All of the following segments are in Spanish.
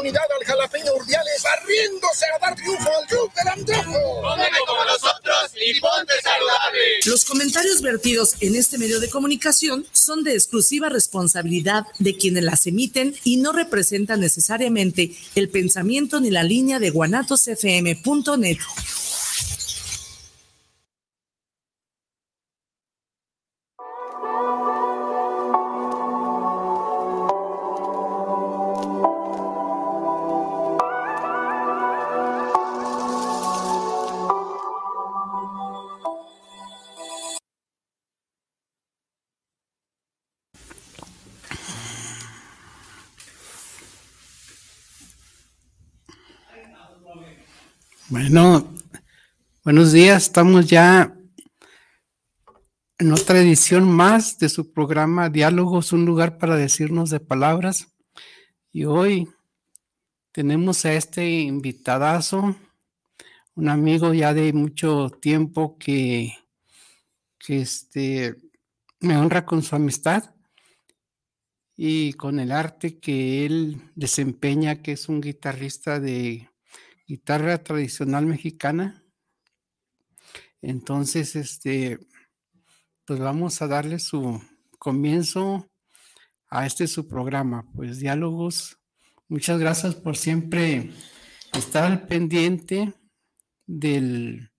oportunidad al jalapeño Urdiales barriéndose a dar triunfo al club del antojo. Cómeme como nosotros y ponte saludable. Los comentarios vertidos en este medio de comunicación son de exclusiva responsabilidad de quienes las emiten y no representan necesariamente el pensamiento ni la línea de guanatosfm.net. Bueno, buenos días. Estamos ya en otra edición más de su programa Diálogos, un lugar para decirnos de palabras. Y hoy tenemos a este invitadazo, un amigo ya de mucho tiempo que, que este, me honra con su amistad y con el arte que él desempeña, que es un guitarrista de guitarra tradicional mexicana. Entonces, este, pues vamos a darle su comienzo a este su programa, pues diálogos. Muchas gracias por siempre estar al pendiente del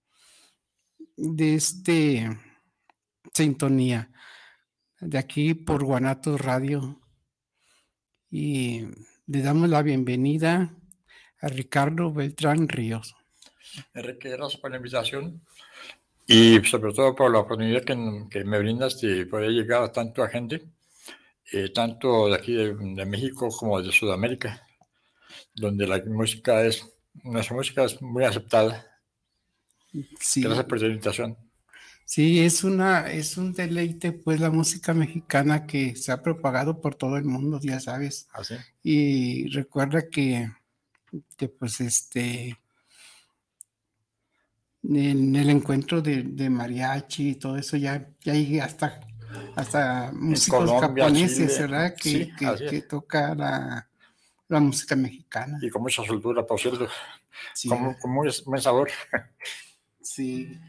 de este sintonía de aquí por Guanatos Radio y le damos la bienvenida a Ricardo Beltrán Ríos. Enrique, gracias por la invitación y sobre todo por la oportunidad que, que me brindas de poder llegar a tanta gente, eh, tanto de aquí de, México como de Sudamérica, donde la música es, nuestra música es muy aceptada. Sí. Gracias por la invitación. Sí, es una, es un deleite, pues, la música mexicana que se ha propagado por todo el mundo, ya sabes. ¿Ah, sí? Y recuerda que que pues este, en el encuentro de, mariachi y todo eso, ya, ya hay hasta, hasta músicos japoneses, ¿verdad? Que, que, toca la, la, música mexicana. Y con mucha soltura, por cierto, con, muy buen sabor. Sí.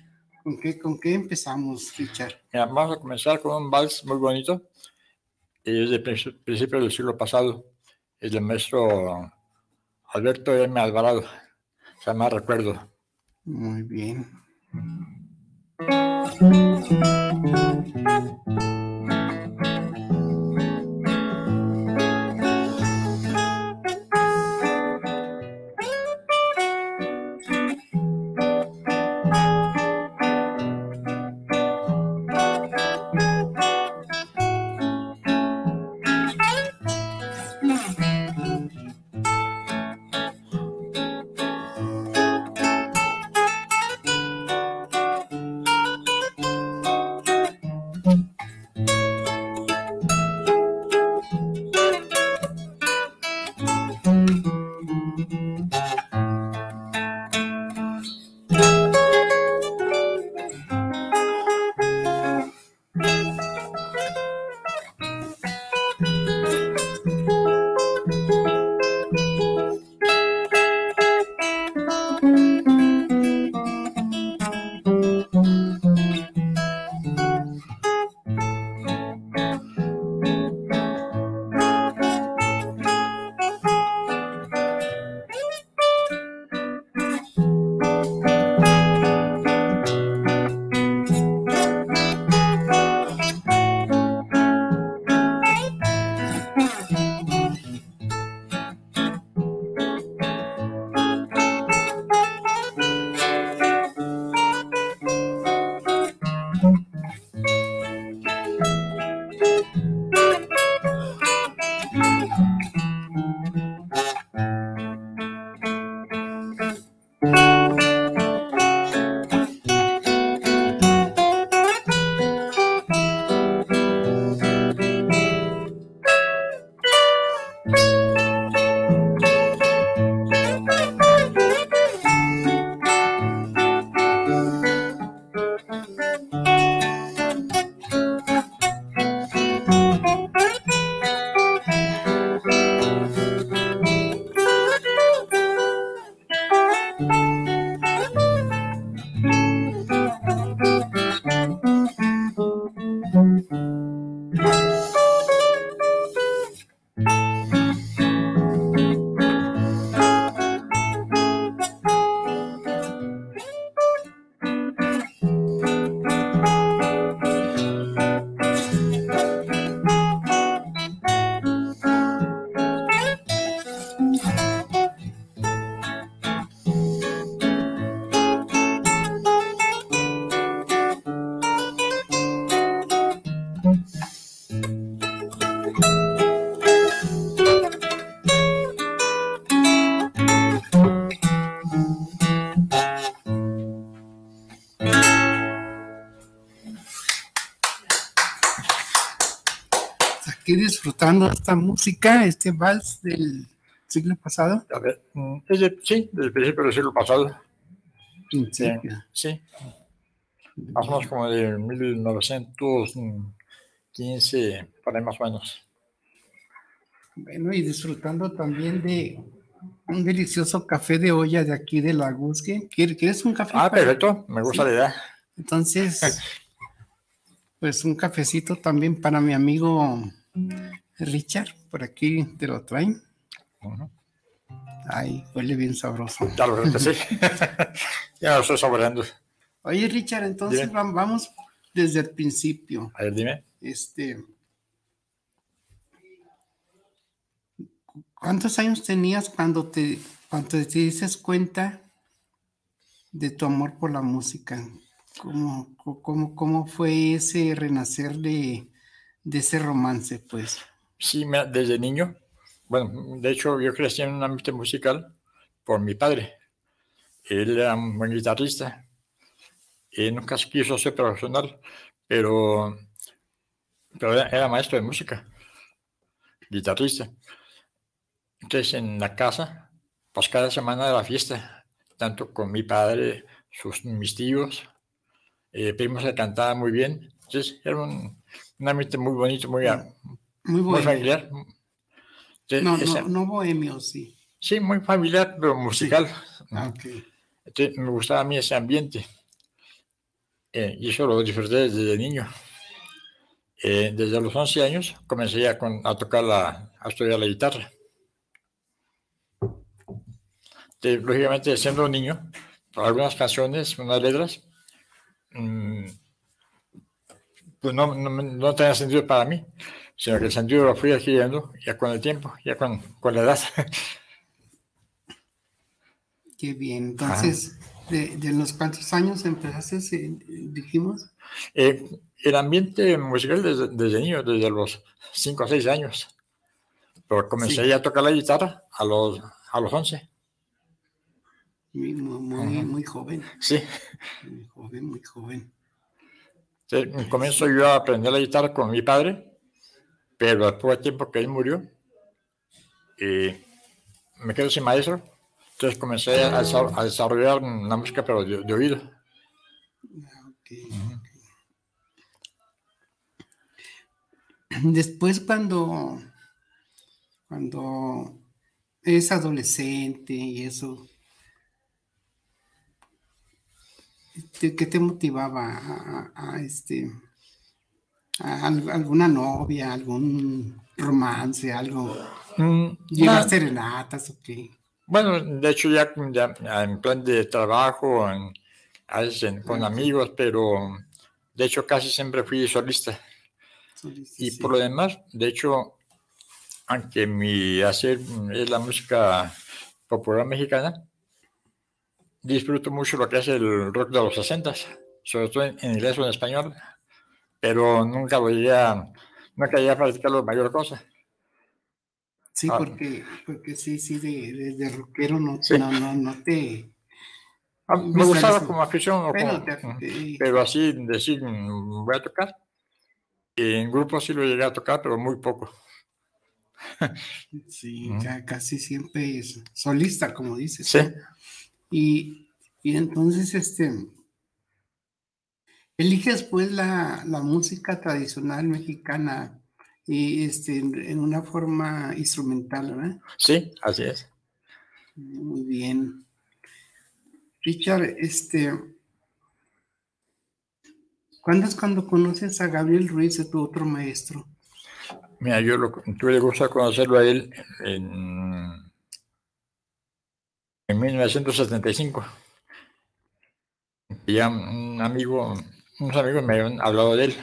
¿Con qué, ¿Con qué empezamos, Richard? vamos a comenzar con un vals muy bonito. Es de principio del siglo pasado. Es del maestro Alberto M. Alvarado. Sea, más recuerdo. Muy bien. Disfrutando esta música, este vals del siglo pasado. A ver, mm, sí, desde el principio del siglo pasado. Sí, sí. Más o menos como de 1915, para más o menos. Bueno, y disfrutando también de un delicioso café de olla de aquí de la Guzque. ¿Quieres un café? Ah, perfecto, me gusta la idea. Entonces, pues un cafecito también para mi amigo Richard, por aquí te lo traen. Ay, huele bien sabroso. Ya lo sí. ya lo estoy saboreando. Oye, Richard, entonces vamos desde el principio. A ver, dime. Este, ¿Cuántos años tenías cuando te, cuando te dices cuenta de tu amor por la música? ¿Cómo, cómo, cómo fue ese renacer de, de, ese romance, pues? Sí, desde niño. Bueno, de hecho, yo crecí en un ámbito musical por mi padre. Él era un buen guitarrista. Él nunca quiso ser profesional, pero, pero era maestro de música, guitarrista. Entonces en la casa, pues cada semana de la fiesta, tanto con mi padre, sus, mis tíos, eh, primos que cantaban muy bien. Entonces era un, un ambiente muy bonito, muy, muy, familiar. no, no, no, bohemio, sí. Sí, muy familiar, pero musical. Ah, Entonces me gustaba a mí ese ambiente. Eh, y eso lo disfruté desde niño. Eh, desde los 11 años comencé a, a tocar la, a estudiar la guitarra lógicamente, siendo un niño, algunas canciones, unas letras, mm, pues no, no, no, tenía sentido para mí, sino que el sentido lo fui adquiriendo ya con el tiempo, ya con, con la edad. Qué bien. Entonces, de, de, los cuántos años empezaste, dijimos? Eh, el ambiente musical desde, desde, niño, desde los 5 o 6 años. Pero comencé a tocar la guitarra a los, a los 11. Muy, muy, muy joven. Sí. Muy joven, muy joven. Comienzo yo a aprender la guitarra con mi padre, pero después de tiempo que él murió, y me quedé sin maestro, entonces comencé a, desarrollar una música, pero de, oído. Después cuando, cuando es adolescente y eso, ¿Qué te motivaba a, este alguna novia, algún romance, algo? Mm, ¿Llevar serenatas o qué? Bueno, de hecho ya, en plan de trabajo, en, con amigos, pero de hecho casi siempre fui solista. y por lo demás, de hecho, aunque mi hacer es la música popular mexicana, disfruto mucho lo que es el rock de los 60, sobre todo en, inglés o en español, pero nunca voy a, nunca voy a practicarlo mayor cosa. Sí, ah. porque, porque sí, sí, de, de, rockero no, no, no, no te... Ah, me gustaba como afición, pero así decir voy a tocar. En grupo sí lo llegué a tocar, pero muy poco. Sí, ya casi siempre es solista, como dices. Sí. Y, entonces, este, eliges pues la, música tradicional mexicana y este, en, una forma instrumental, ¿verdad? Sí, así es. Muy bien. Richard, este, ¿cuándo es cuando conoces a Gabriel Ruiz, de tu otro maestro? Mira, yo lo, tuve el gusto de conocerlo a él en en 1975. Ya un amigo, unos amigos me habían hablado de él.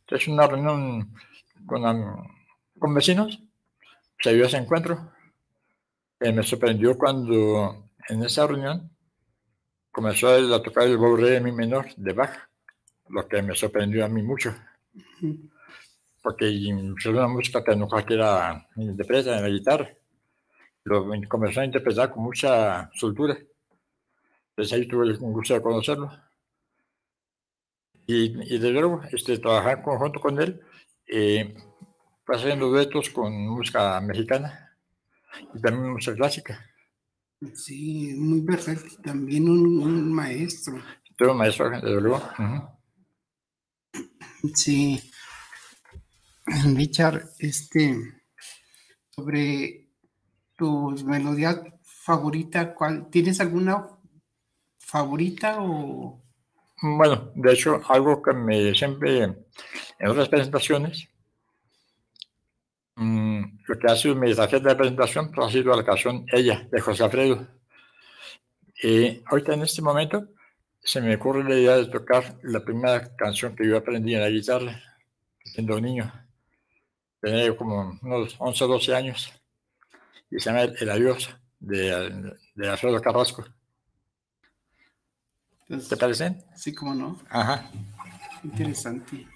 Entonces, una reunión con, con vecinos, se dio ese encuentro. Y me sorprendió cuando en esa reunión comenzó a tocar el Bow de mi menor de Bach, lo que me sorprendió a mí mucho. Porque es una música que no cualquiera interpreta en la guitarra lo comenzó a interpretar con mucha soltura. Entonces ahí tuve el gusto de conocerlo. Y, y de luego, este, trabajar conjunto con él, eh, haciendo duetos con música mexicana y también música clásica. Sí, muy perfecto. También un, maestro. Tuve un maestro, desde luego. Sí. Richard, este, sobre tu melodía favorita, ¿cuál, ¿tienes alguna favorita o...? Bueno, de hecho, algo que me siempre, en otras presentaciones, mm, lo que ha sido mi tarjeta de presentación pues, ha sido la canción Ella, de José Alfredo. Y ahorita en este momento se me ocurre la idea de tocar la primera canción que yo aprendí en la guitarra, siendo niño. Tenía como unos 11 o 12 años. Y se llama El Adiós, de, de Alfredo Carrasco. ¿Te parece? Sí, cómo no. Ajá. Interesante.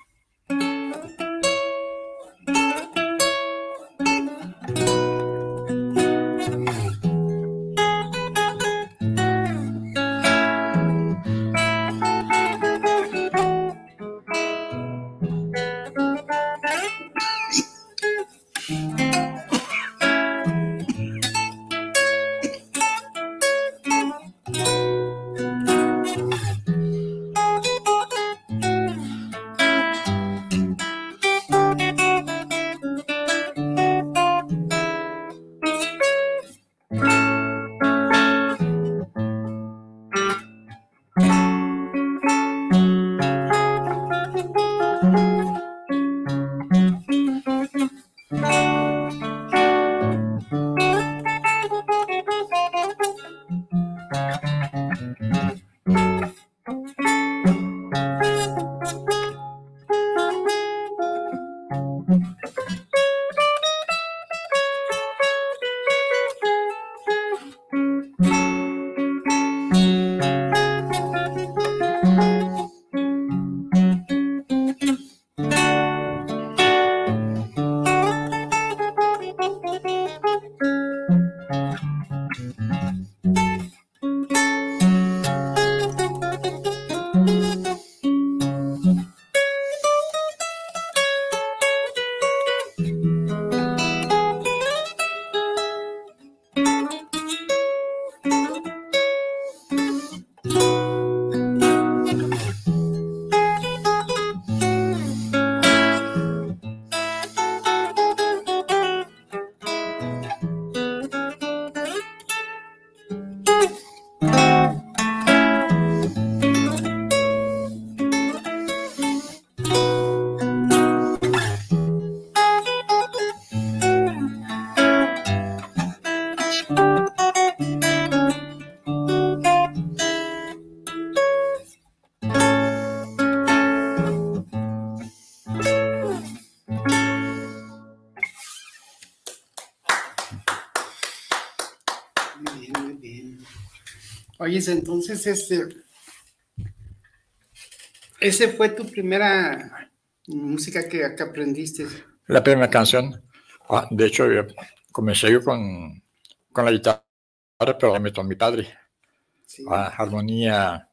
Entonces este, ese fue tu primera música que, aprendiste. La primera canción. Ah, de hecho, comencé yo con, con la guitarra, pero la meto a mi padre. Ah, armonía,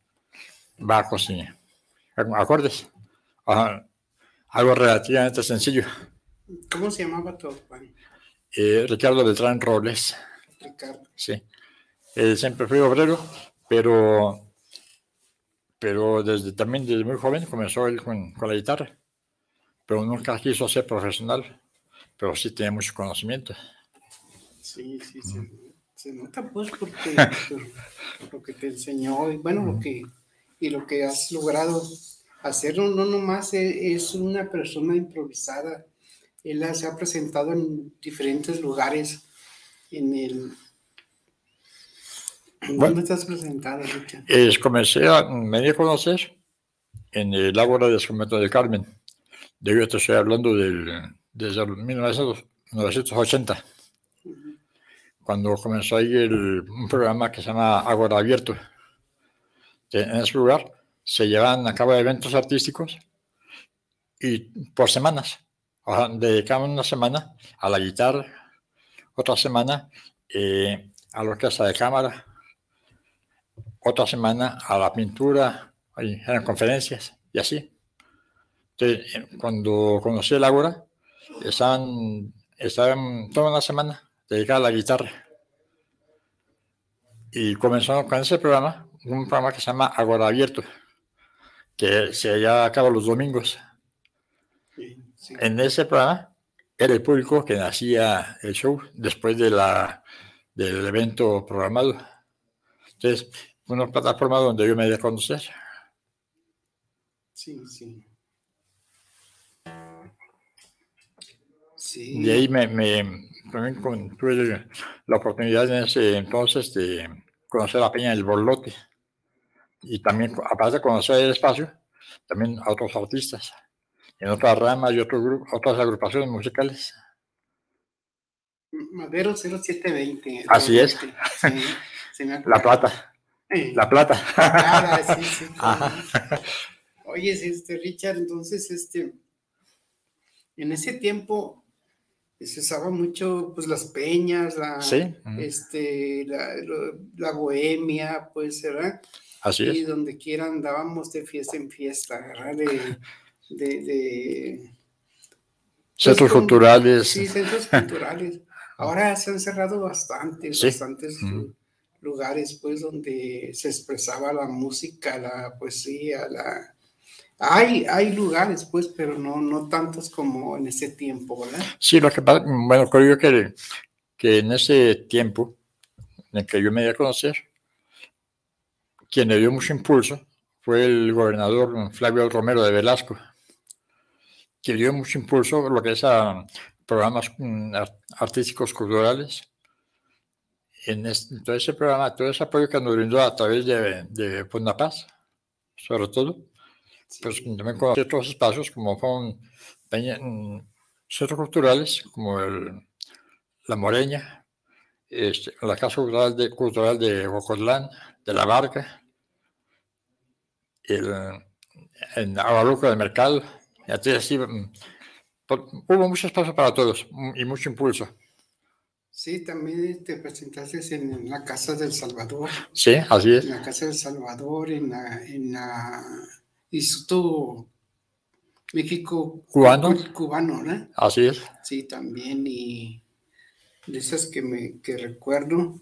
bajos y acordes. Ah, algo relativamente sencillo. ¿Cómo se llamaba tu eh, Ricardo Beltrán Robles. Ricardo. Sí. Siempre fui obrero pero, pero desde, también desde muy joven comenzó él con, con la guitarra, pero nunca quiso ser profesional, pero sí tenía mucho conocimiento. Sí, sí, sí. Se nota pues porque lo que te enseñó y bueno, lo que, y lo que has logrado hacer, no, no nomás e, es una persona improvisada, él se ha presentado en diferentes lugares en el ¿Dónde estás presentado, Es, comencé a, me di a conocer en el Ágora de Instrumento del Carmen. De te estoy hablando del, desde 1980, cuando comenzó ahí el, un programa que se llama Ágora Abierto. En ese lugar se llevan a cabo eventos artísticos y por semanas. dedicaban una semana a la guitarra, otra semana eh, a la orquesta de cámara, otra semana a la pintura, eran conferencias y así. Entonces, cuando conocí el Ágora, estaban, estaban toda una semana dedicada a la guitarra. Y comenzó con ese programa, un programa que se llama Agora Abierto, que se lleva a cabo los domingos. En ese programa era el público que hacía el show después de la, del evento programado. Entonces, una plataforma donde yo me a conocer. Sí, sí. Sí. De ahí me, me también tuve la oportunidad en ese entonces de conocer la Peña del Borlote y también, aparte de conocer el espacio, también a otros artistas en otras ramas y otros grupos, otras agrupaciones musicales. Madero 0720. Así es. la plata. La plata. Claro, sí, sí. Oye, este, Richard, entonces, este, en ese tiempo se usaba mucho, pues, las peñas, la, este, la, bohemia, pues, ¿verdad? Así y donde quiera andábamos de fiesta en fiesta, ¿verdad? De, de, centros pues, culturales. Sí, centros culturales. Ahora se han cerrado bastantes, bastantes lugares, pues, donde se expresaba la música, la poesía, la... Hay, hay lugares, pues, pero no, no tantos como en ese tiempo, ¿verdad? Sí, lo que pasa, bueno, creo que, que en ese tiempo en el que yo me di a conocer, quien le dio mucho impulso fue el gobernador Flavio Romero de Velasco, que dio mucho impulso lo que es a programas mm, artísticos culturales. En todo ese programa, todo ese apoyo que nos brindó a través de, de Paz, sobre todo, pues también con otros espacios como fueron centros culturales, como el, la Moreña, este, la Casa Cultural de, Cultural de de La Barca, el, en Agualuco del Mercado, y así, mm, hubo mucho espacio para todos y mucho impulso. Sí, también te presentaste en la Casa del Salvador. Sí, así es. En la Casa del Salvador, en la, en la Instituto México cubano. Cubano, ¿no? Así es. Sí, también, y de esas que me que recuerdo.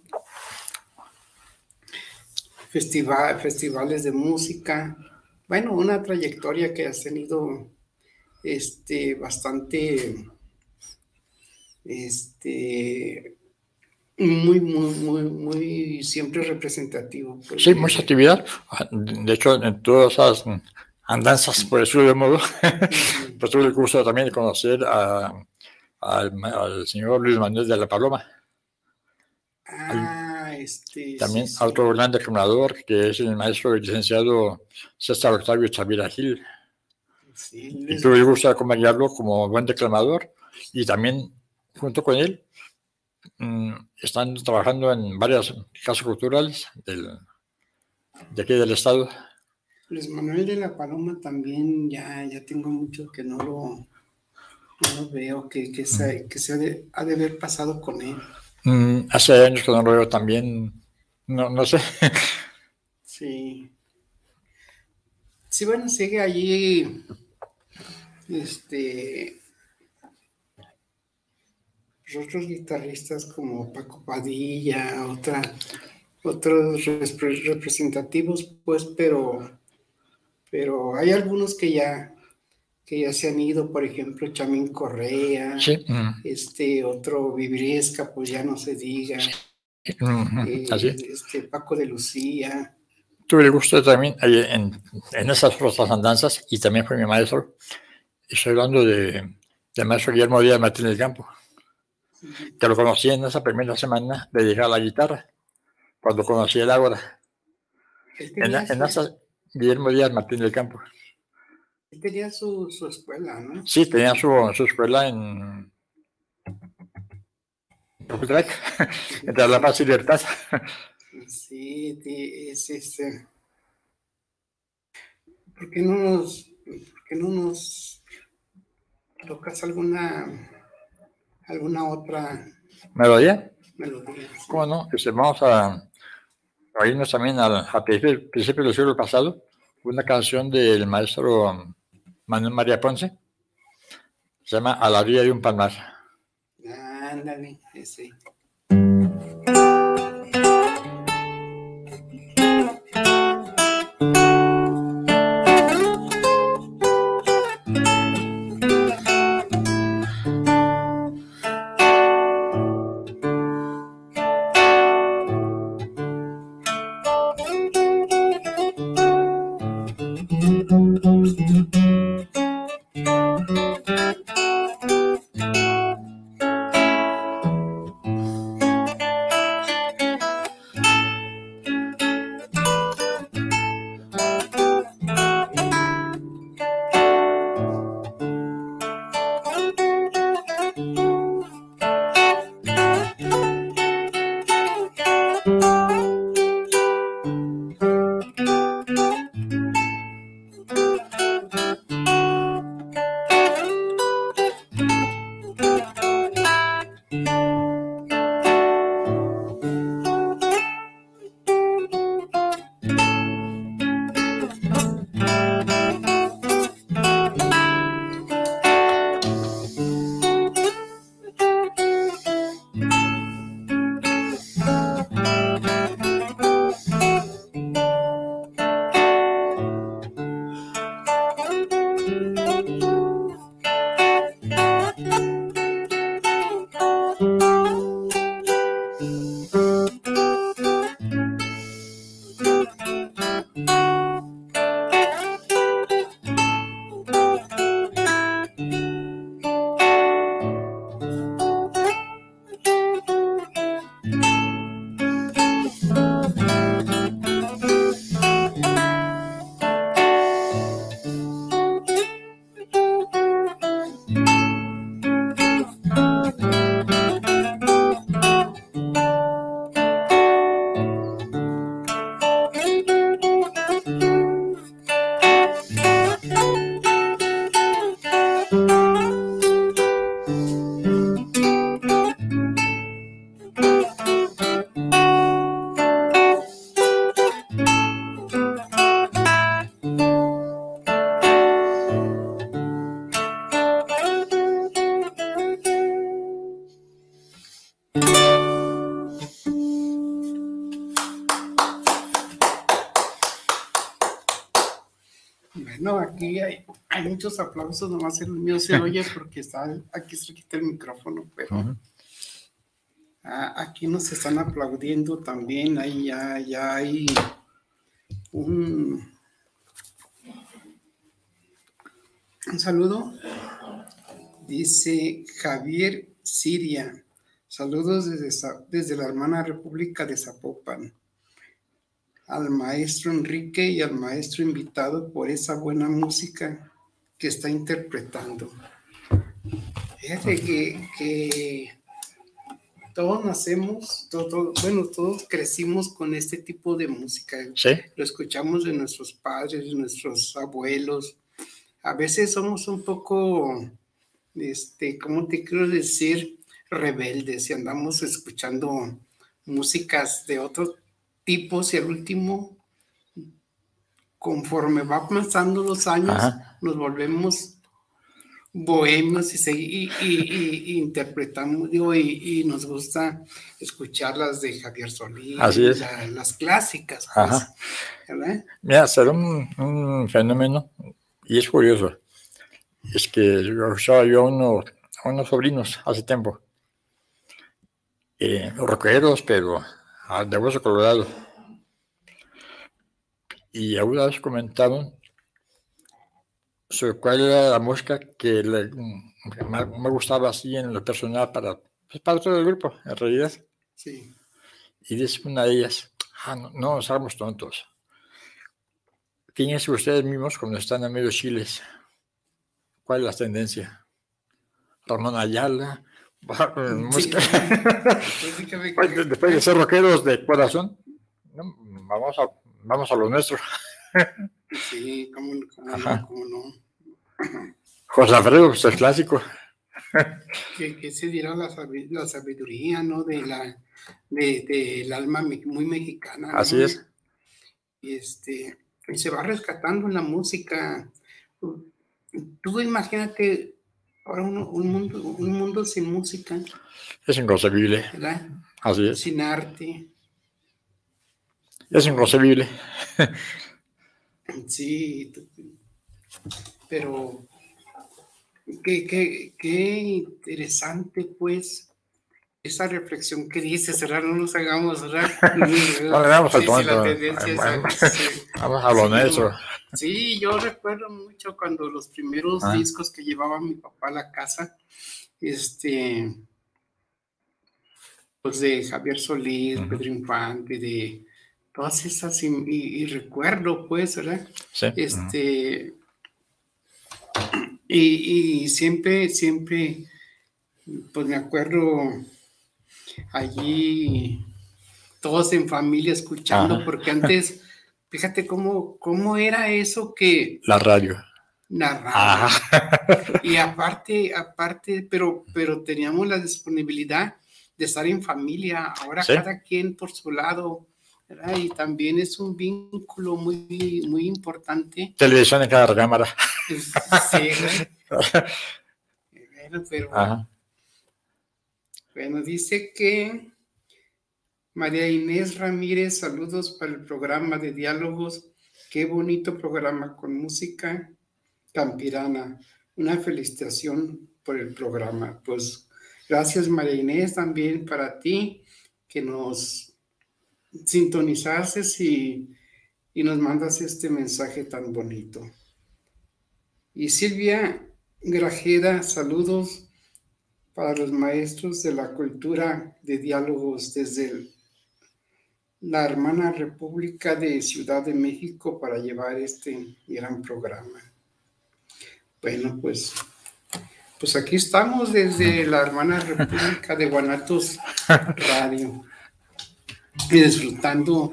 Festival, festivales de música. Bueno, una trayectoria que has tenido este, bastante, este, muy, muy, muy, muy, siempre representativo. Pues, sí, mucha actividad. De hecho, en todas esas andanzas, por decirlo de modo, pues tuve el gusto también de conocer al, señor Luis Manuel de la Paloma. Ah, este. También otro gran declamador, que es el maestro licenciado César Octavio Chavira Gil. Y tuve el gusto de acompañarlo como buen declamador y también junto con él mm, están trabajando en varias casas culturales del, de aquí del estado. Luis Manuel de la Paloma también ya, ya tengo mucho que no lo, no veo, que, que, se, que se ha de, haber pasado con él. Mm, hace años que no lo veo también, no, no sé. Sí. Sí, bueno, sigue allí este, otros guitarristas como Paco Padilla, otra, otros representativos, pues, pero, pero hay algunos que ya, que ya se han ido, por ejemplo, Chamín Correa, este otro Vibresca, pues ya no se diga, eh, este Paco de Lucía. Tuve el gusto también en, en esas otras andanzas y también fue mi maestro, Estoy hablando de, de maestro Guillermo Díaz Martín del Campo, que lo conocí en esa primera semana de llegar a la guitarra, cuando conocí el Ágora. En, en esa, Guillermo Díaz Martín del Campo. Él tenía su, su escuela, ¿no? Sí, tenía su, su escuela en. entre La Paz y Libertad. Sí, es este. ¿Por qué no nos, por qué no nos ¿Tocas alguna, alguna otra melodía? Melodía. ¿Cómo no? Este, vamos a, irnos también al, principio del siglo pasado, una canción del maestro Manuel María Ponce, Se llama A la orilla de un palmar. Ándale, ese. Muchos aplausos, nomás el mío se oye porque está aquí cerquita el micrófono, pero aquí nos están aplaudiendo también, ahí ya, ya hay un, un saludo. Dice Javier Siria, saludos desde, desde la hermana República de Zapopan. Al maestro Enrique y al maestro invitado por esa buena música que está interpretando. Fíjate que, que todos nacemos, todo, bueno, todos crecimos con este tipo de música. Lo escuchamos de nuestros padres, de nuestros abuelos. A veces somos un poco, este, ¿cómo te quiero decir? Rebeldes y andamos escuchando músicas de otro tipo y al último conforme va pasando los años, nos volvemos bohemios y, y, interpretamos, y, nos gusta escuchar las de Javier Solís, las clásicas. Pues, Mira, será un, fenómeno, y es curioso, es que yo yo a unos sobrinos hace tiempo, eh, rockeros, pero de hueso colorado y alguna vez comentaron sobre cuál era la música que me gustaba así en lo personal para, pues, para todo el grupo, en realidad. Sí. Y dice una de ellas, ah, no, no nos tontos. Fíjense ustedes mismos cuando están en medio chiles. ¿Cuál es la tendencia? Ramón Ayala, música. Después de ser rockeros de corazón, vamos a vamos a lo nuestro. Sí, cómo, no. José Alfredo, pues el clásico. que, se diera la, sabiduría, ¿no? De la, del alma muy mexicana. Así es. Y, este, y se va rescatando la música. Tú imagínate Ahora un, mundo, un mundo sin música. Es inconcebible. ¿Verdad? Así es. Sin arte. Es inconcebible. sí, pero qué, qué, qué interesante, pues, esa reflexión que dices, ¿verdad? No nos hagamos, ¿verdad? no le damos al tonto. Vamos a lo nuestro. Sí, yo recuerdo mucho cuando los primeros ah. discos que llevaba mi papá a la casa, este, pues de Javier Solís, Pedro Infante, de todas esas, y, recuerdo, pues, ¿verdad? Sí. Este, y, y siempre, siempre, pues me acuerdo allí todos en familia escuchando, porque antes, fíjate cómo, cómo era eso que... La radio. La radio. Y aparte, aparte, pero, pero teníamos la disponibilidad de estar en familia, ahora cada quien por su lado, y también es un vínculo muy, muy importante. Televisión en cada cámara. Sí, pero... Bueno, dice que María Inés Ramírez, saludos para el programa de diálogos. Qué bonito programa con música campirana. Una felicitación por el programa. Pues gracias María Inés también para ti que nos sintonizases y, y nos mandas este mensaje tan bonito. Y Silvia Grajeda, saludos para los maestros de la cultura de diálogos desde la hermana República de Ciudad de México para llevar este gran programa. Bueno, pues, pues aquí estamos desde la hermana República de Guanatos Radio y disfrutando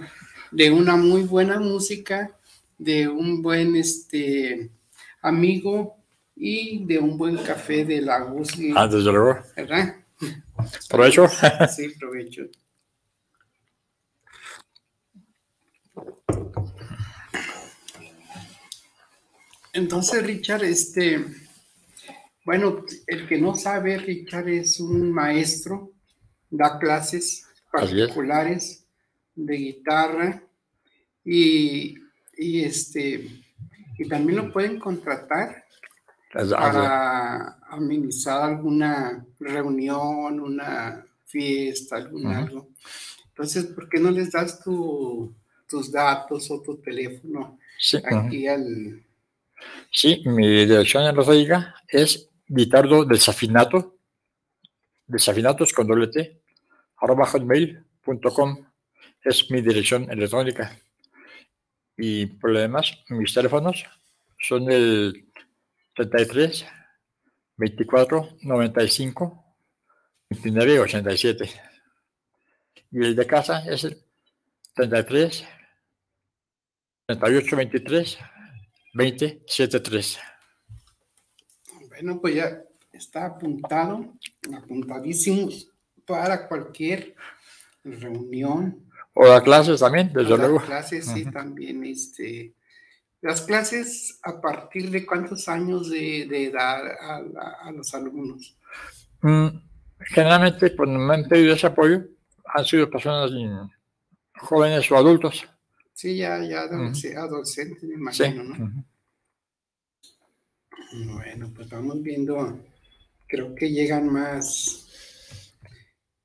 de una muy buena música, de un buen este, amigo y de un buen café de la Guzzi. Ah, desde luego. ¿Verdad? ¿Provecho? Sí, provecho. Entonces, Richard, este, bueno, el que no sabe, Richard es un maestro, da clases particulares de guitarra y, y, este, y también lo pueden contratar para amenizar alguna reunión, una fiesta, algún algo. Entonces, ¿por qué no les das tu, tus datos o tu teléfono aquí al... Sí, mi dirección en Rosaiga es Vitardo Desafinato, desafinatos con doble T, arroba es mi dirección electrónica. Y por lo demás, mis teléfonos son el 33, 24, 95, 29 y 87. Y el de casa es el 33, 38, 23, 20, 73. Bueno, pues ya está apuntado, apuntadísimo para cualquier reunión. O las clases también, desde luego. Las clases, sí, también, este, las clases, ¿a partir de cuántos años de, edad a, los alumnos? Mm, generalmente, cuando me han pedido ese apoyo, han sido personas jóvenes o adultos. Sí, ya, ya adolescentes, me imagino, ¿no? Bueno, pues vamos viendo, creo que llegan más,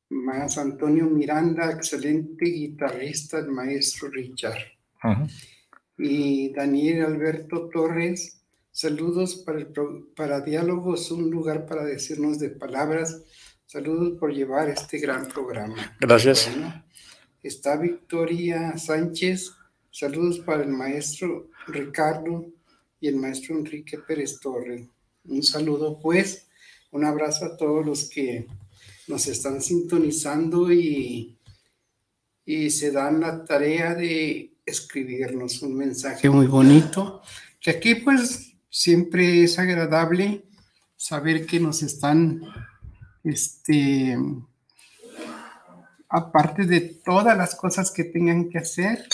más Antonio Miranda, excelente guitarrista, el maestro Richard y Daniel Alberto Torres. Saludos para, el, para Diálogos, un lugar para decirnos de palabras. Saludos por llevar este gran programa. Gracias. está Victoria Sánchez. Saludos para el maestro Ricardo y el maestro Enrique Pérez Torres. Un saludo, pues. Un abrazo a todos los que nos están sintonizando y, y se dan la tarea de escribirnos un mensaje muy bonito, que aquí pues siempre es agradable saber que nos están, este, aparte de todas las cosas que tengan que hacer,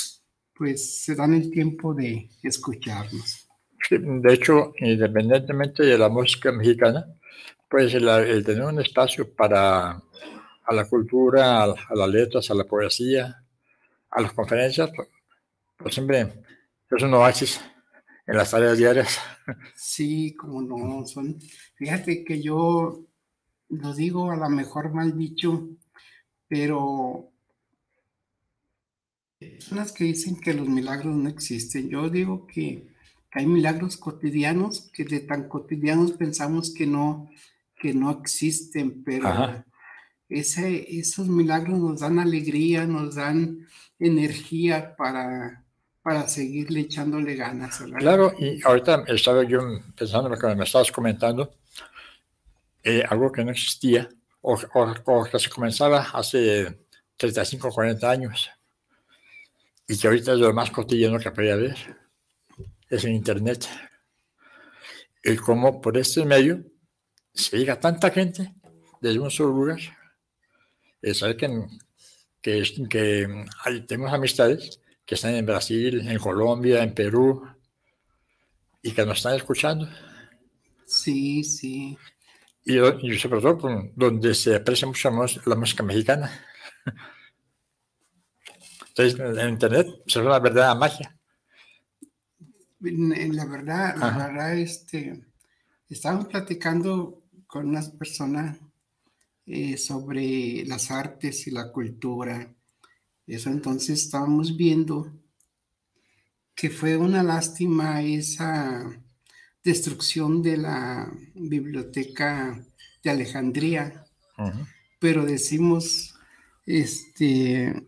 pues se dan el tiempo de escucharnos. De hecho, independientemente de la música mexicana, pues el, tener un espacio para a la cultura, a, las letras, a la poesía, a las conferencias, pues, pues siempre es un oasis en las tareas diarias. Sí, como no, son, fíjate que yo lo digo a lo mejor mal dicho, pero son las que dicen que los milagros no existen. Yo digo que, hay milagros cotidianos que de tan cotidianos pensamos que no, que no existen, pero ese, esos milagros nos dan alegría, nos dan energía para, para seguirle echándole ganas. Claro, y ahorita estaba yo pensando en lo que me estabas comentando, eh, algo que no existía, o, o, que se comenzaba hace 35, 40 años, y que ahorita es lo más cotidiano que puede haber, es en Internet. Y cómo por este medio se llega tanta gente desde un solo lugar. Saber que, que, que tenemos amistades que están en Brasil, en Colombia, en Perú, y que nos están escuchando. Sí, sí. Y, sobre todo donde se aprecia mucho la música mexicana. Entonces, en Internet se ve la verdadera magia. La verdad, la verdad, este, estábamos platicando con unas personas eh, sobre las artes y la cultura. Eso entonces estábamos viendo que fue una lástima esa destrucción de la biblioteca de Alejandría, pero decimos, este,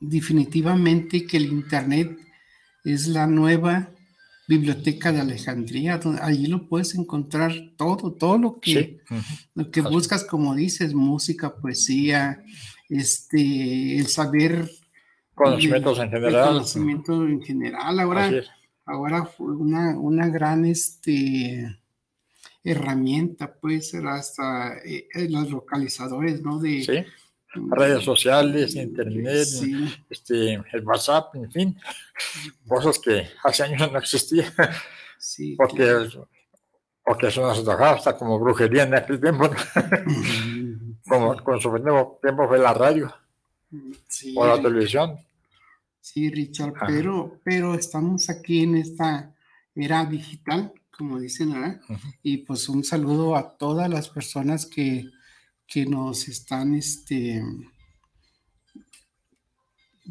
definitivamente que el Internet es la nueva biblioteca de Alejandría, allí lo puedes encontrar todo, todo lo que, lo que buscas, como dices, música, poesía, este, el saber. Conocimientos en general. conocimiento en general. Ahora, ahora fue una, una gran este, herramienta, puede ser hasta eh, eh, los localizadores, ¿no? De, sí. Redes sociales, internet, este, el WhatsApp, en fin, cosas que hace años no existían. Sí, porque, porque eso nos tocaba hasta como brujería en aquel tiempo. como con su tiempo fue la radio o la televisión. Sí, Richard, pero, pero estamos aquí en esta era digital, como dicen, ¿verdad? Y pues un saludo a todas las personas que, que nos están, este,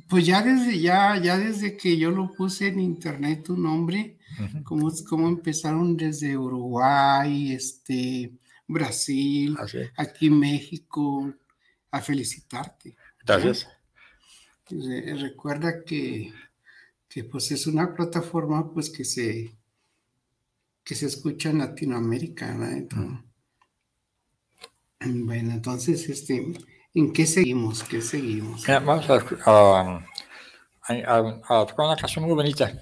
pues ya desde, ya, ya desde que yo lo puse en internet tu nombre, como, como empezaron desde Uruguay, este, Brasil, aquí en México, a felicitarte. Gracias. recuerda que, pues es una plataforma pues que se que se escucha en Latinoamérica, Bueno, entonces, este, ¿en qué seguimos? ¿Qué seguimos? vamos a, a, a, tocar una canción muy bonita,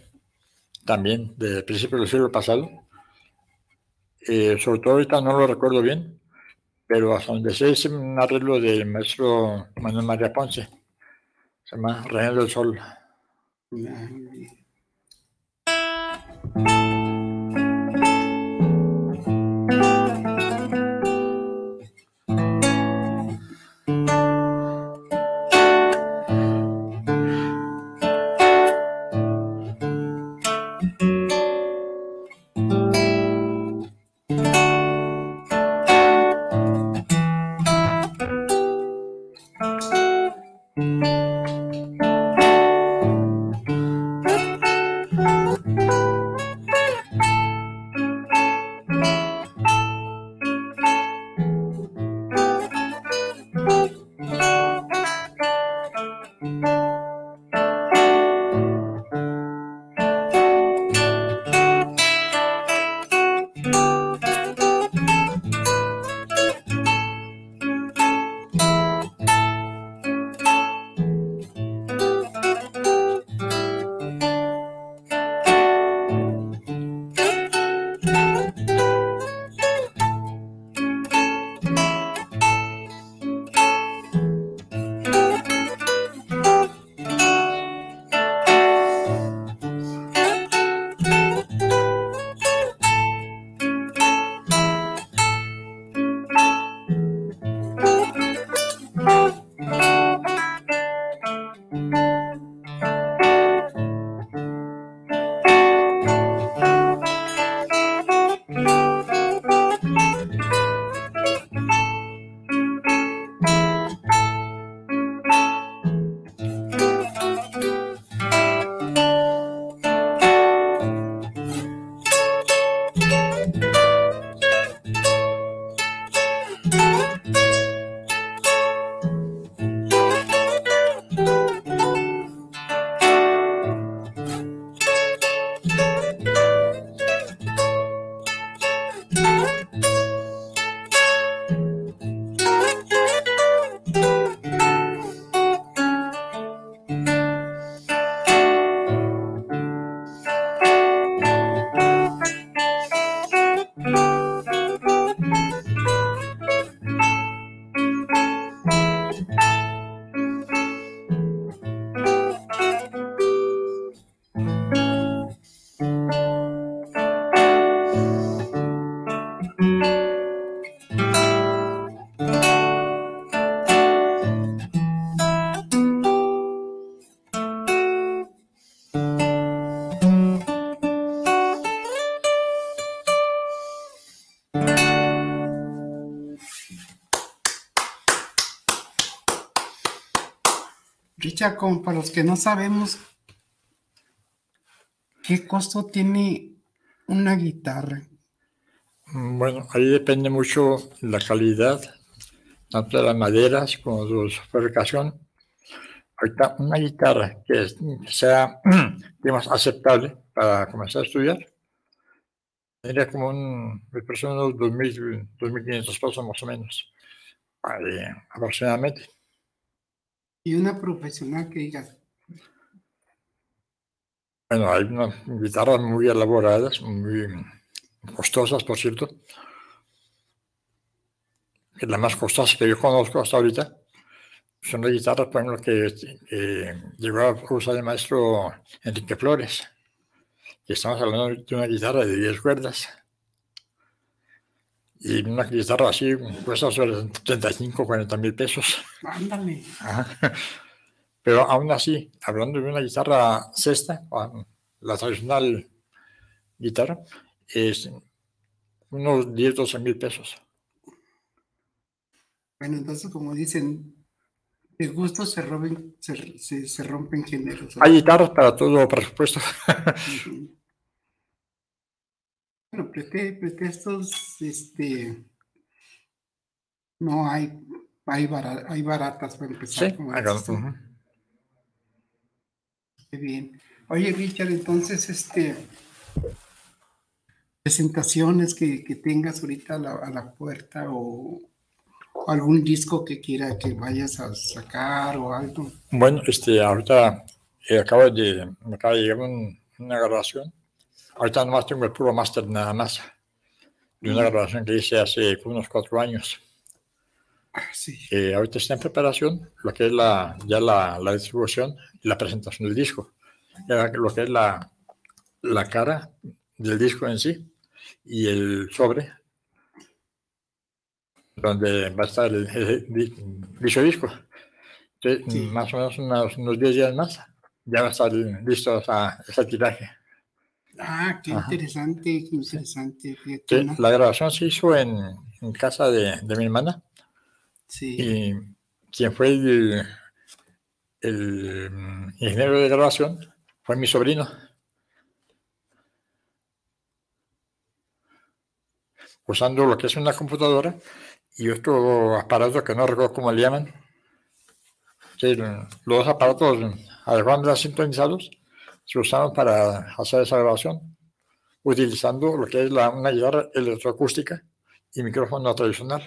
también del principio del siglo pasado, eh, sobre todo ahorita no lo recuerdo bien, pero hasta donde sé es un arreglo del maestro Manuel María Ponce, se llama Reino del Sol. Richard, como para los que no sabemos, ¿qué costo tiene una guitarra? Mm, Bueno, ahí depende mucho la calidad, tanto de las maderas como de su fabricación. Ahorita una guitarra que sea, digamos, aceptable para comenzar a estudiar, tendría como un, me parece unos 2.000, 2.500 pesos más o menos, aproximadamente. Y una profesional que digas, Bueno, hay unas guitarras muy elaboradas, muy costosas, por cierto. Que la más costosa que yo conozco hasta ahorita son las guitarras, por ejemplo, que, que llegó a usar el maestro Enrique Flores. Estamos hablando de una guitarra de 10 cuerdas. Y una guitarra así cuesta sobre 35, 40 mil pesos. ándale. Pero aún así, hablando de una guitarra cesta, o la tradicional guitarra, es unos 10, 12 mil pesos. Bueno, entonces, como dicen, de gusto se, rompen, se, se, se rompen géneros. Hay guitarras para todo presupuesto. Ujú. Bueno, prete- pretextos, este, no hay, hay, bara- hay baratas para empezar. Sí, como. Qué bien. Oye, Richard, entonces, este, presentaciones que, que tengas ahorita a la, a la puerta o, o algún disco que quiera que vayas a sacar o algo. Bueno, este, ahorita eh, acabo de, me acaba de llegar un- una grabación. Ahorita nomás tengo el puro máster nada más. De una grabación que hice hace unos cuatro años. Ah, sí. Eh, ahorita está en preparación lo que es la, ya la, la distribución y la presentación del disco. Ya lo que es la, la cara del disco en sí y el sobre donde va a estar el, el di- dicho disco. Entonces, Sí. más o menos unos, unos 10 días más ya va a estar listo ese tiraje. Ah, qué Ajá. interesante, qué interesante. la grabación se hizo en, en casa de, de mi hermana. Sí. Y quien fue el, el mm, ingeniero de grabación fue mi sobrino. Usando lo que es una computadora y otro aparato que no recuerdo cómo le llaman. que los dos aparatos adecuadamente sintonizados se usaron para hacer esa grabación, utilizando lo que es la, una guitarra electroacústica y micrófono tradicional.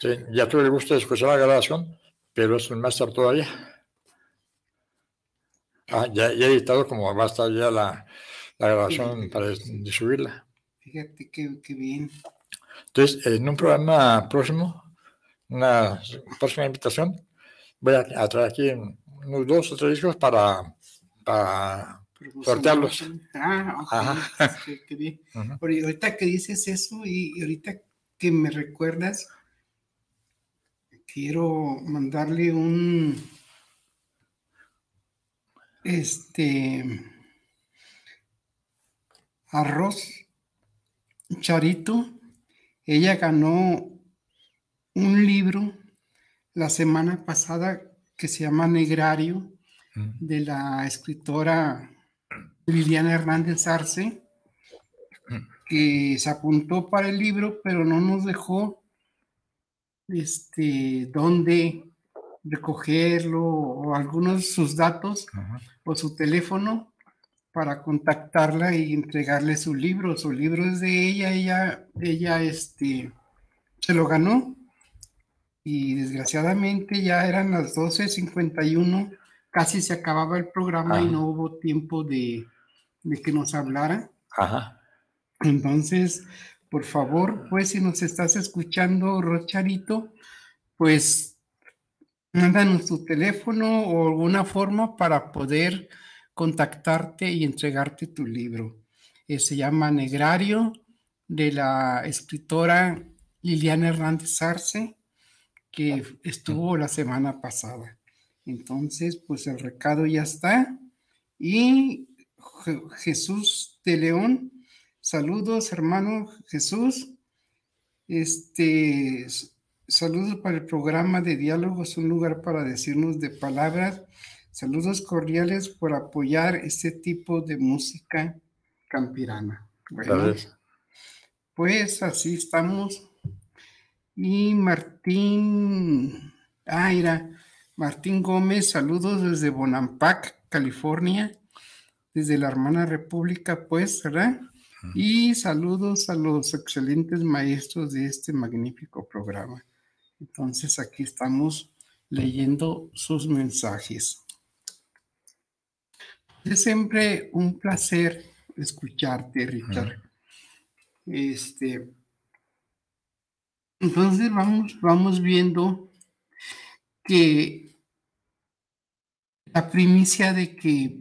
Sí, ya tuve el gusto de escuchar la grabación, pero es un máster todavía. Ah, ya, ya he editado como va a estar ya la, la grabación para de subirla. Fíjate qué, qué bien. Entonces, en un programa próximo, una próxima invitación, voy a traer aquí unos dos o tres discos para, para Sortearlos. Ah, Ajá. qué bien. Ujú. Oye, ahorita que dices eso y, y ahorita que me recuerdas, quiero mandarle un, este, arroz Charito. Ella ganó un libro la semana pasada que se llama Negrario. De la escritora Liliana Hernández Arce, que se apuntó para el libro, pero no nos dejó este, dónde recogerlo o algunos de sus datos o su teléfono para contactarla y entregarle su libro. Su libro es de ella, ella, ella este, se lo ganó. Y desgraciadamente ya eran las 12.51, casi se acababa el programa y no hubo tiempo de, de que nos hablara. Ajá. Entonces, por favor, pues si nos estás escuchando, Rocharito, pues mándanos tu teléfono o alguna forma para poder contactarte y entregarte tu libro. Eh, se llama Negrario de la escritora Liliana Hernández Arce, que estuvo la semana pasada. Entonces, pues el recado ya está. Y Je- Jesús de León, saludos hermano Jesús. Este, saludos para el programa de diálogos, un lugar para decirnos de palabras. Saludos cordiales por apoyar este tipo de música campirana. Bueno, pues así estamos. Y Martín, ah, Martín Gómez, saludos desde Bonampak, California, desde la hermana República, pues, ¿verdad? Y saludos a los excelentes maestros de este magnífico programa. Entonces aquí estamos leyendo sus mensajes. Es siempre un placer escucharte, Richard. Este, entonces vamos, vamos viendo que la primicia de que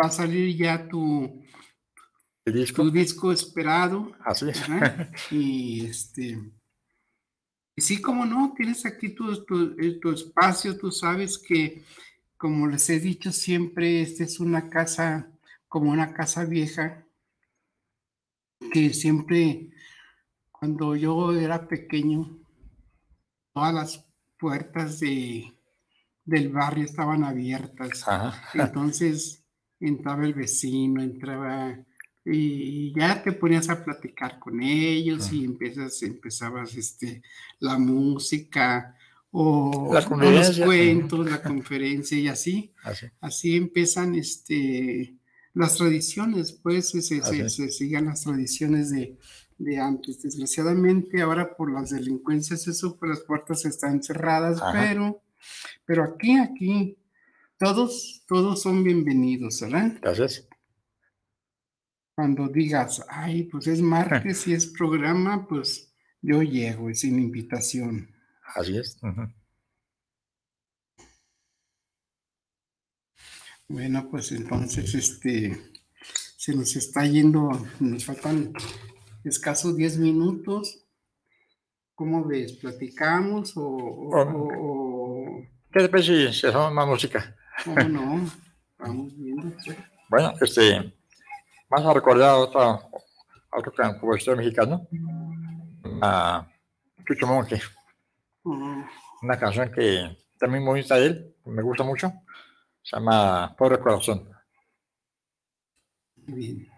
va a salir ya tu, disco? disco esperado. Así es. Y este. Y sí, como no, tienes aquí tu, tu, eh, tu, espacio, tú sabes que, como les he dicho siempre, esta es una casa, como una casa vieja, que siempre, cuando yo era pequeño, todas las puertas de, del barrio estaban abiertas. Entonces entraba el vecino, entraba y ya te ponías a platicar con ellos y empiezas, empezabas este, la música o, los cuentos, la conferencia y así. Así, así empiezan este, las tradiciones, pues se, se, sigan las tradiciones de, de, antes. Desgraciadamente ahora por las delincuencias, eso, pues las puertas están cerradas, pero, pero aquí, aquí, todos, todos son bienvenidos, ¿verdad? Gracias. Cuando digas, ay, pues es martes y es programa, pues yo llego y sin invitación. Así es. Bueno, pues entonces este se nos está yendo, nos faltan escasos 10 minutos. ¿Cómo ves? ¿Platicamos o, o, ¿Qué te parece si hacemos más música? ¿Cómo no? Vamos viendo. Bueno, este, vamos a recordar a otro, otro compositor mexicano, a Chucho Monge. Una canción que también muy de él, me gusta mucho. Se llama Pobre Corazón. Bien,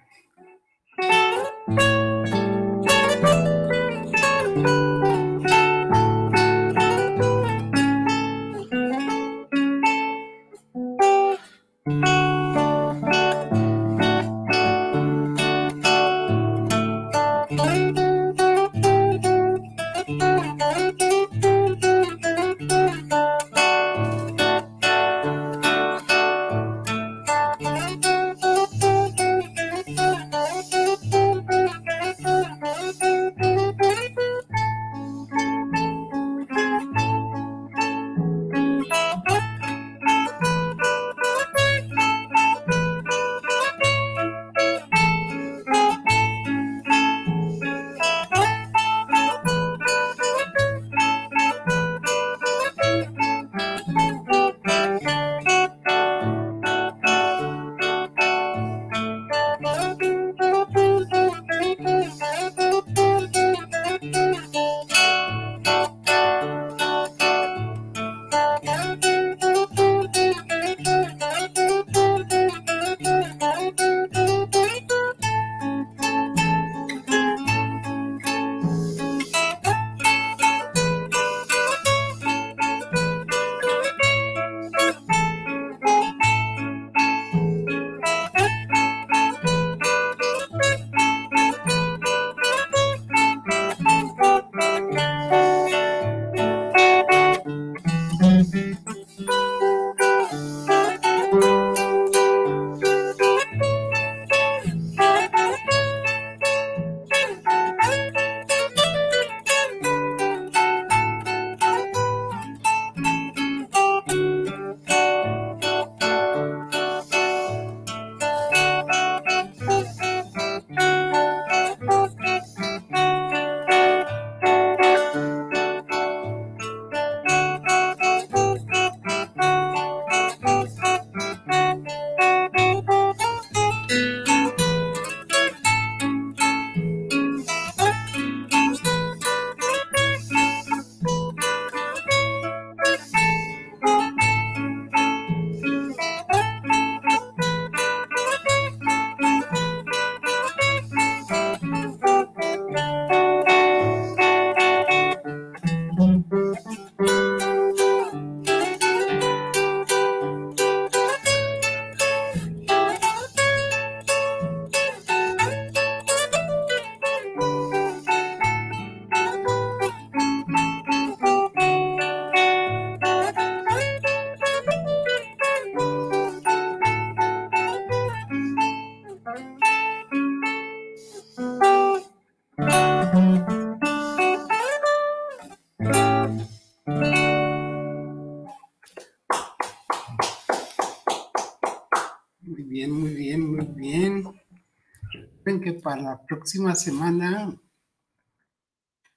para la próxima semana,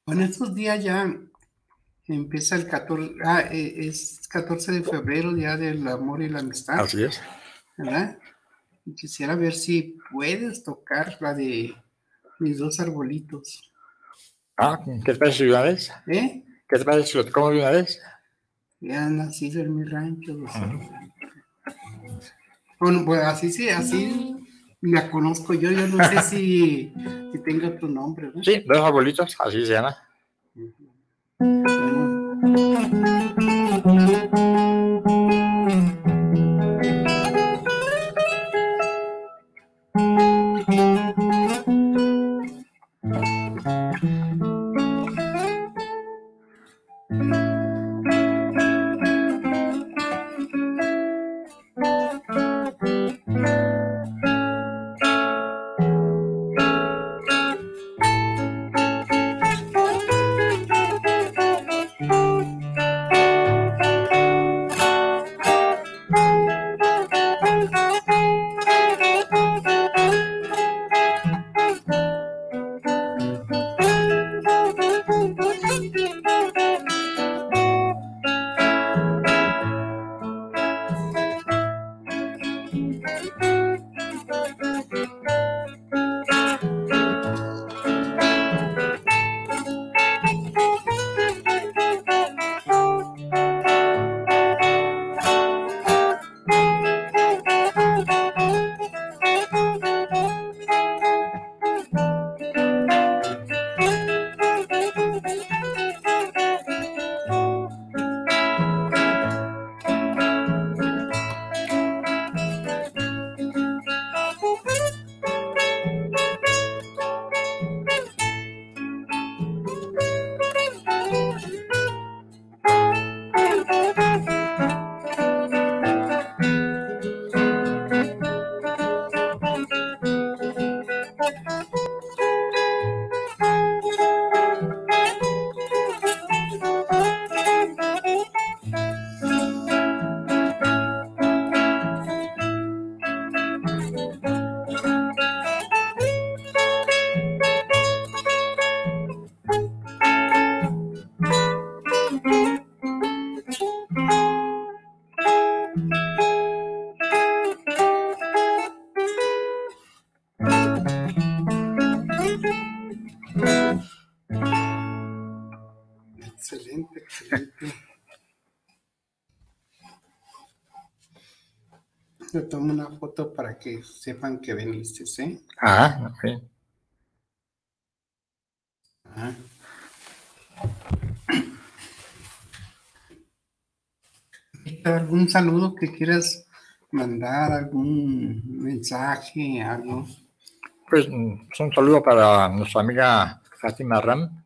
bueno, estos días ya empieza el 14, ah, eh, es 14 de febrero, día del amor y la amistad. Así es. ¿Verdad? Quisiera ver si puedes tocar la de mis dos arbolitos. Ah, ¿qué te parece una vez? ¿Eh? ¿Qué te parece si lo tocamos de una vez? Ya han nacido en mi rancho. los Bueno, pues así sí, así la conozco yo. Yo no sé si, si tenga otro nombre, ¿no? Sí, dos abuelitos, así se llama. Bueno, tomo una foto para que sepan que veniste, ¿sí? Ah, ok. Ajá. ¿Algún saludo que quieras mandar? ¿Algún mensaje? ¿Algo? Pues mm, un saludo para nuestra amiga Fátima Ram,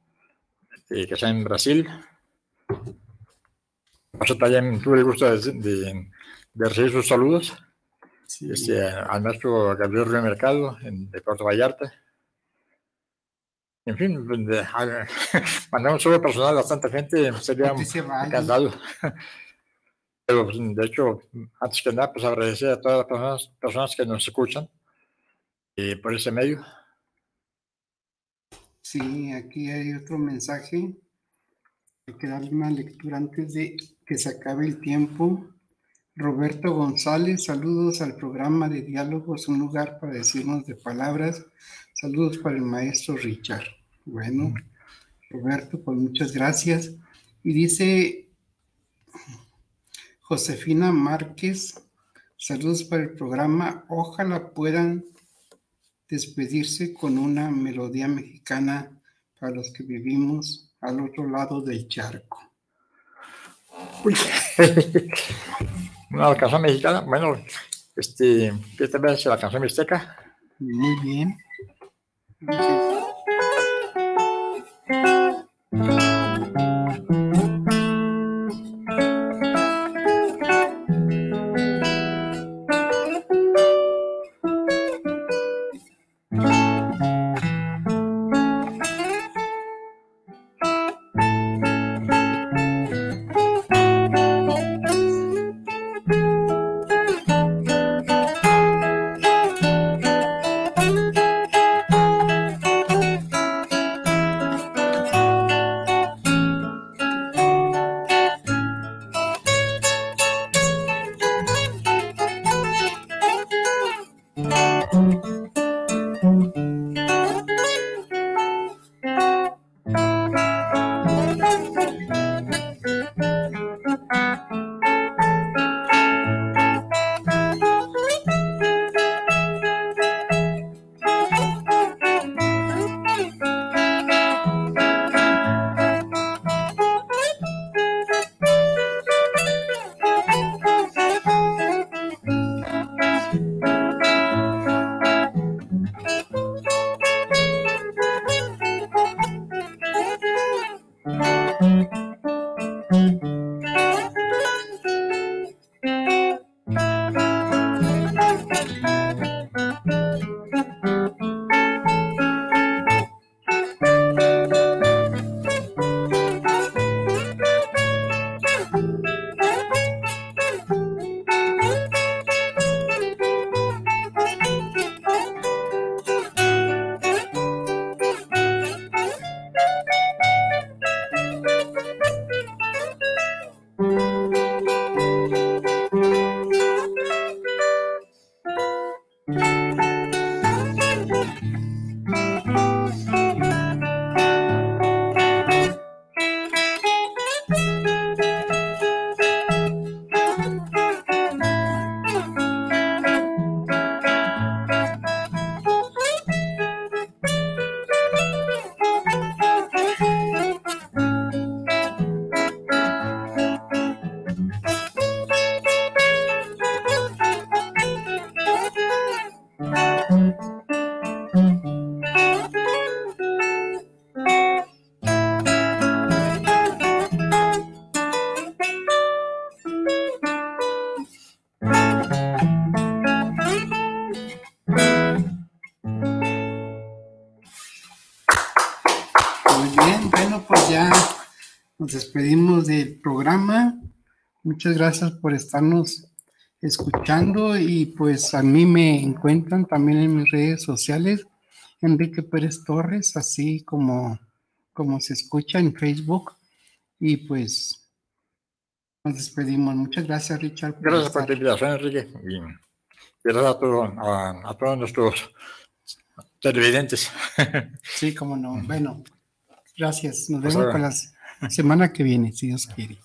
eh, que está en Brasil. Yo también tuve el gusto de, de- de recibir sus saludos. Sí. Este, al maestro Gabriel Río Mercado en, de Puerto Vallarta. En fin, de- a- un saludo personal a bastante gente, sería encantado. Pero, pues, de hecho, antes que nada, pues agradecer a todas las personas, personas que nos escuchan eh, por ese medio. Sí, aquí hay otro mensaje. Hay que darle una lectura antes de que se acabe el tiempo. Roberto González, saludos al programa de diálogos, un lugar para decirnos de palabras. Saludos para el maestro Richard. Bueno, Roberto, pues muchas gracias. Y dice Josefina Márquez, saludos para el programa. Ojalá puedan despedirse con una melodía mexicana para los que vivimos al otro lado del charco. Una canción mexicana, bueno, este, ¿qué te parece la canción mixteca? Muy bien. Entonces, Muchas gracias por estarnos escuchando y pues a mí me encuentran también en mis redes sociales, Enrique Pérez Torres, así como, como se escucha en Facebook. Y pues nos despedimos. Muchas gracias, Richard. gracias por la invitación, Enrique. Y gracias a, a todos nuestros televidentes. Sí, cómo no. Bueno, gracias. Nos vemos para la semana que viene, si Dios quiere.